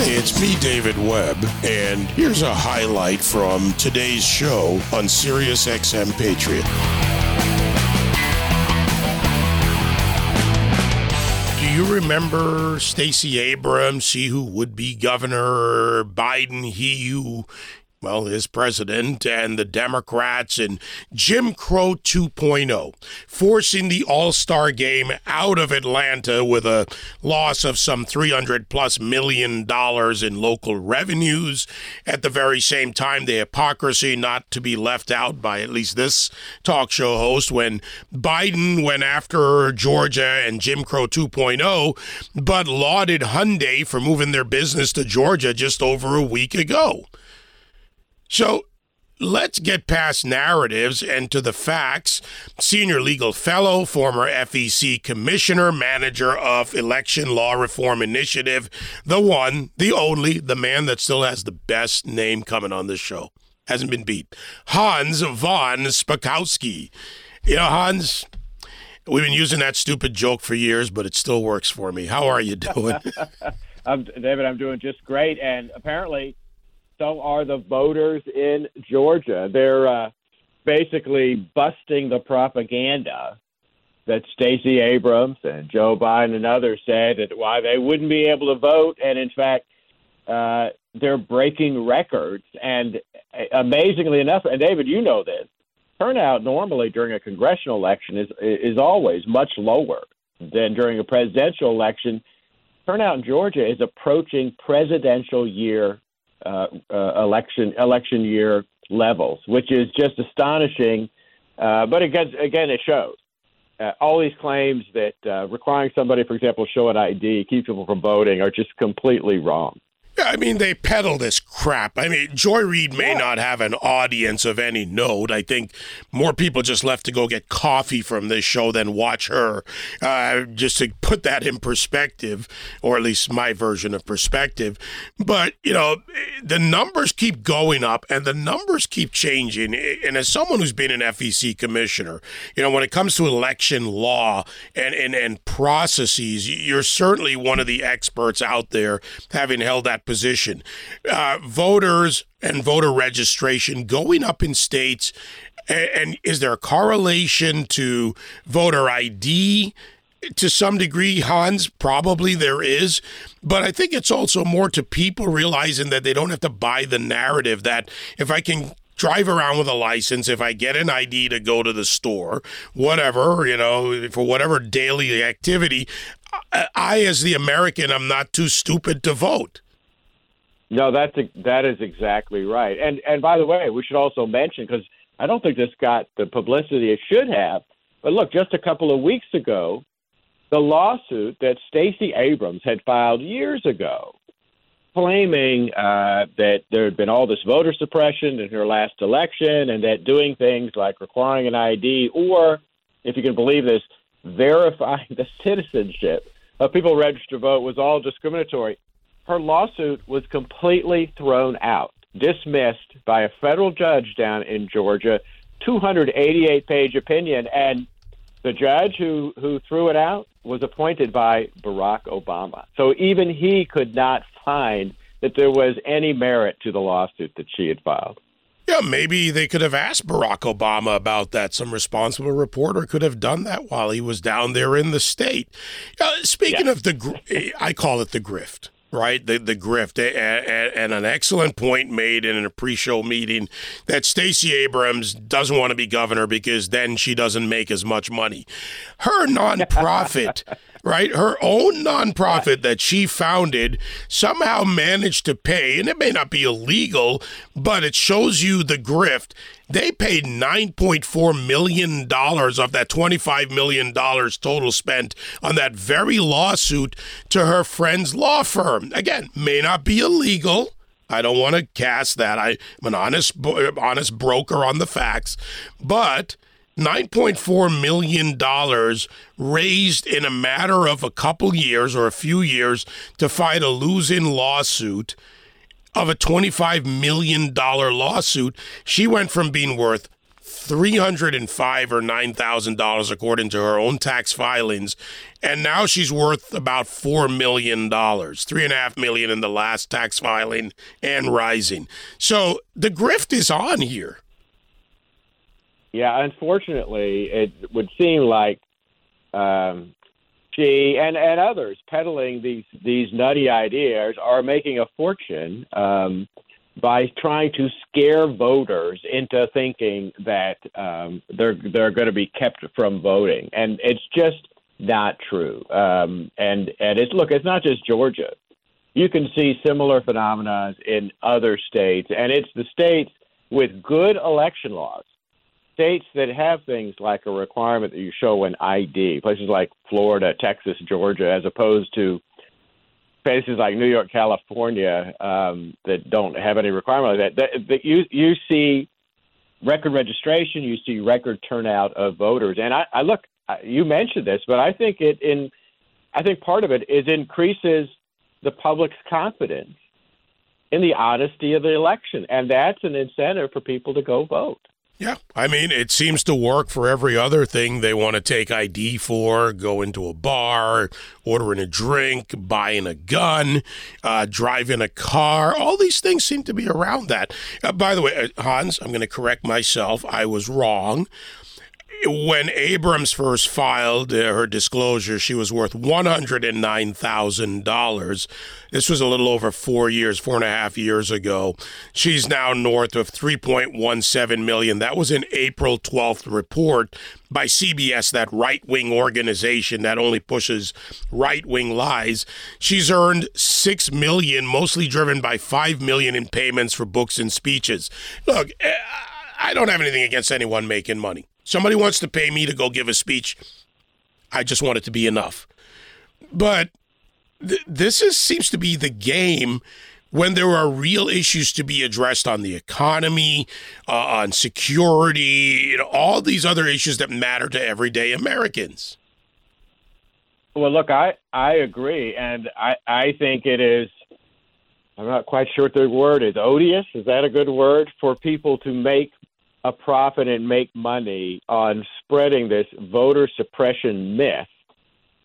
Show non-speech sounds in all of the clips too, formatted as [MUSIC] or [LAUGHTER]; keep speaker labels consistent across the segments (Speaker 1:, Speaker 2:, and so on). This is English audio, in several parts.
Speaker 1: It's me, David Webb, and here's a highlight from today's show on Sirius XM Patriot. Do you remember Stacey Abrams, she who would be governor, Biden, he who well, his president and the Democrats and Jim Crow 2.0, forcing the All Star game out of Atlanta with a loss of some 300 plus million dollars in local revenues. At the very same time, the hypocrisy not to be left out by at least this talk show host when Biden went after Georgia and Jim Crow 2.0, but lauded Hyundai for moving their business to Georgia just over a week ago. So let's get past narratives and to the facts. Senior legal fellow, former FEC commissioner, manager of Election Law Reform Initiative, the one, the only, the man that still has the best name coming on this show. Hasn't been beat. Hans von Spakovsky. You know, Hans, we've been using that stupid joke for years, but it still works for me. How are you doing? [LAUGHS]
Speaker 2: I'm, David, I'm doing just great. And apparently, so are the voters in Georgia. They're uh, basically busting the propaganda that Stacey Abrams and Joe Biden and others said that why they wouldn't be able to vote, and in fact, uh, they're breaking records. And uh, amazingly enough, and David, you know this, turnout normally during a congressional election is is always much lower than during a presidential election. Turnout in Georgia is approaching presidential year uh, uh, election election year levels, which is just astonishing. Uh, but again, again, it shows. Uh, all these claims that uh, requiring somebody, for example, show an ID, keep people from voting, are just completely wrong.
Speaker 1: Yeah, I mean, they peddle this crap. I mean, Joy Reid may yeah. not have an audience of any note. I think more people just left to go get coffee from this show than watch her. Uh, just to put that in perspective, or at least my version of perspective. But, you know, the numbers keep going up and the numbers keep changing. And as someone who's been an FEC commissioner, you know, when it comes to election law and, and, and processes, you're certainly one of the experts out there having held that position. Uh, voters and voter registration going up in states, and, and is there a correlation to voter ID? to some degree, Hans, probably there is. But I think it's also more to people realizing that they don't have to buy the narrative that if I can drive around with a license, if I get an ID to go to the store, whatever, you know, for whatever daily activity, I, as the American, I'm not too stupid to vote.
Speaker 2: No, that's that is exactly right. And and by the way, we should also mention because I don't think this got the publicity it should have. But look, just a couple of weeks ago, the lawsuit that Stacey Abrams had filed years ago, claiming uh, that there had been all this voter suppression in her last election, and that doing things like requiring an ID or, if you can believe this, verifying [LAUGHS] the citizenship of people registered to vote was all discriminatory her lawsuit was completely thrown out, dismissed by a federal judge down in Georgia, 288 page opinion. And the judge who, who threw it out was appointed by Barack Obama. So even he could not find that there was any merit to the lawsuit that she had filed.
Speaker 1: Yeah, maybe they could have asked Barack Obama about that. Some responsible reporter could have done that while he was down there in the state. Uh, speaking yeah. of the, I call it the grift right? The the grift, and, and, an excellent point made in a pre-show meeting that Stacey Abrams doesn't want to be governor because then she doesn't make as much money. Her [LAUGHS] nonprofit. Right? Her own nonprofit that she founded somehow managed to pay, and it may not be illegal, but it shows you the grift. They paid $9.4 million of that $25 million total spent on that very lawsuit to her friend's law firm. Again, may not be illegal. I don't want to cast that. I'm an honest, honest broker on the facts, but $9.4 million raised in a matter of a couple years or a few years to fight a losing lawsuit of a $25 million lawsuit. She went from being worth three hundred and five or nine thousand dollars according to her own tax filings, and now she's worth about four million dollars, three and a half million in the last tax filing and rising. So the grift is on here.
Speaker 2: Yeah, unfortunately, it would seem like um, she and, and others peddling these these nutty ideas are making a fortune um, by trying to scare voters into thinking that um, they're they're going to be kept from voting, and it's just not true. Um, and and it's look, it's not just Georgia. You can see similar phenomena in other states, and it's the states with good election laws states that have things like a requirement that you show an ID, places like Florida, Texas, Georgia, as opposed to places like New York, California, um, that don't have any requirement like that, that, that you you see record registration, you see record turnout of voters, and I, I look, you mentioned this, but I think it in, I think part of it is increases the public's confidence in the honesty of the election, and that's an incentive for people to go vote.
Speaker 1: Yeah, I mean, it seems to work for every other thing they want to take ID for go into a bar, ordering a drink, buying a gun, uh, driving a car. All these things seem to be around that. Uh, by the way, uh, Hans, I'm going to correct myself. I was wrong when Abrams first filed uh, her disclosure, she was worth $109,000. This was a little over four years, four and a half years ago. She's now north of 3.17 million. That was an April 12th report by CBS, that right wing organization that only pushes right wing lies. She's earned six million, mostly driven by five million in payments for books and speeches. Look, eh, I don't have anything against anyone making money. Somebody wants to pay me to go give a speech. I just want it to be enough. But th- this is, seems to be the game when there are real issues to be addressed on the economy, uh, on security, you know, all these other issues that matter to everyday Americans.
Speaker 2: Well, look, I, I agree. And I, I think it is, I'm not quite sure what the word is, odious. Is that a good word for people to make a profit and make money on spreading this voter suppression myth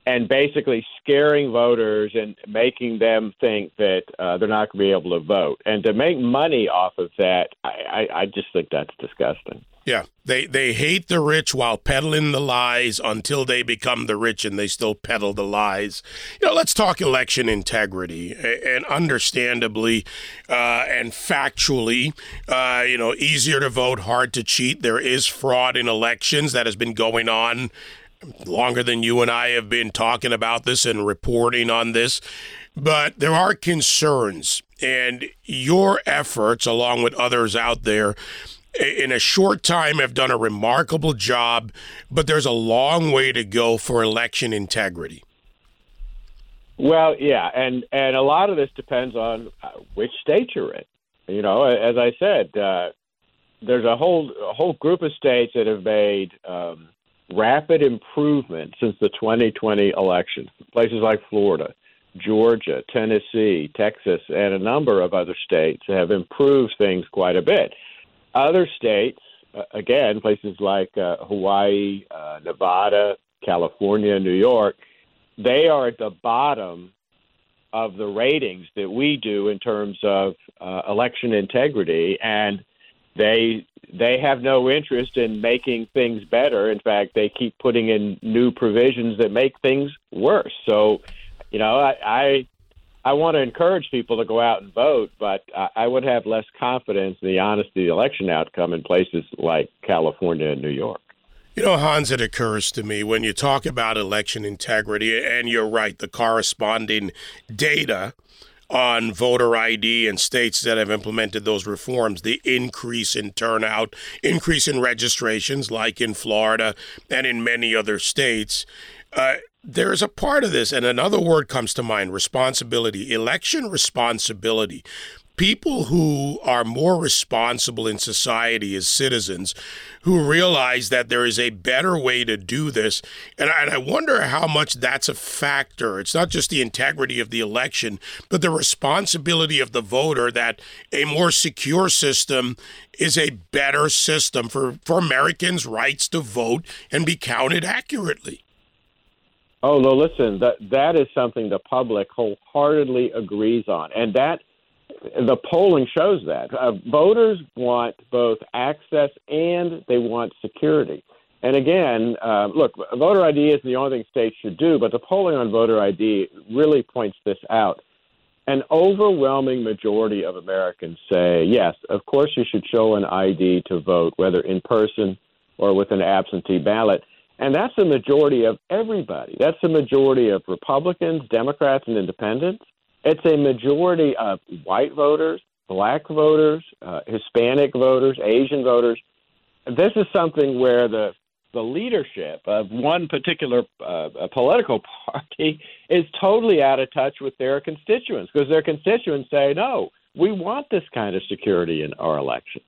Speaker 2: and basically scaring voters and making them think that uh, they're not going to be able to vote. And to make money off of that, I, I, I just think that's disgusting.
Speaker 1: Yeah, they they hate the rich while peddling the lies until they become the rich and they still peddle the lies. You know, let's talk election integrity and understandably uh, and factually. Uh, you know, easier to vote, hard to cheat. There is fraud in elections that has been going on longer than you and I have been talking about this and reporting on this. But there are concerns, and your efforts, along with others out there, in a short time have done a remarkable job, but there's a long way to go for election integrity.
Speaker 2: Well, yeah, and and a lot of this depends on uh, which state you're in. You know, as I said, uh, there's a whole a whole group of states that have made um, rapid improvement since the 2020 election. Places like Florida, Georgia, Tennessee, Texas, and a number of other states have improved things quite a bit. Other states, again, places like uh, Hawaii, uh, Nevada, California, New York, they are at the bottom of the ratings that we do in terms of uh, election integrity, and they they have no interest in making things better. In fact, they keep putting in new provisions that make things worse. So, you know, I, I I want to encourage people to go out and vote, but I I would have less confidence in the honesty of the election outcome in places like California and New York.
Speaker 1: You know, Hans, it occurs to me when you talk about election integrity, and you're right, the corresponding data on voter ID and states that have implemented those reforms, the increase in turnout, increase in registrations, like in Florida and in many other states. Uh, there's a part of this, and another word comes to mind responsibility, election responsibility. People who are more responsible in society as citizens who realize that there is a better way to do this. And I, and I, wonder how much that's a factor. It's not just the integrity of the election, but the responsibility of the voter that a more secure system is a better system for, for Americans' rights to vote and be counted accurately.
Speaker 2: Oh, no, listen, that, that is something the public wholeheartedly agrees on. And that the polling shows that uh, voters want both access and they want security. And again, uh, look, voter ID isn't the only thing states should do, but the polling on voter ID really points this out. An overwhelming majority of Americans say, yes, of course you should show an ID to vote, whether in person or with an absentee ballot. And that's the majority of everybody. That's the majority of Republicans, Democrats, and independents. It's a majority of white voters, black voters, uh, Hispanic voters, Asian voters. This is something where the the leadership of one particular uh, political [LAUGHS] party is totally out of touch with their constituents because their constituents say, no, we want this kind of security in our elections.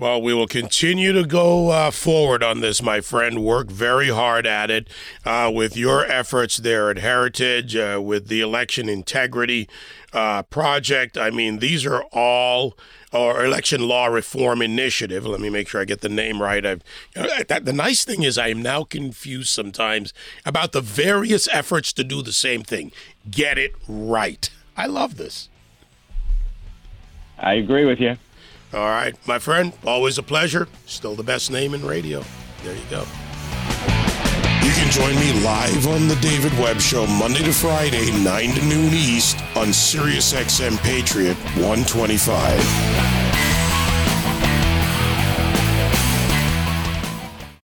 Speaker 1: Well, we will continue to go uh, forward on this, my friend. Work very hard at it uh, with your efforts there at Heritage, uh, with the election integrity uh, project. I mean, these are all or election law reform initiative. Let me make sure I get the name right. I've, you know, that, the nice thing is I am now confused sometimes about the various efforts to do the same thing. Get it right. I love this.
Speaker 2: I agree with you.
Speaker 1: All right, my friend, always a pleasure. Still the best name in radio. There you go. You can join me live on the David Webb Show Monday to Friday, 9 to noon East on SiriusXM Patriot 125.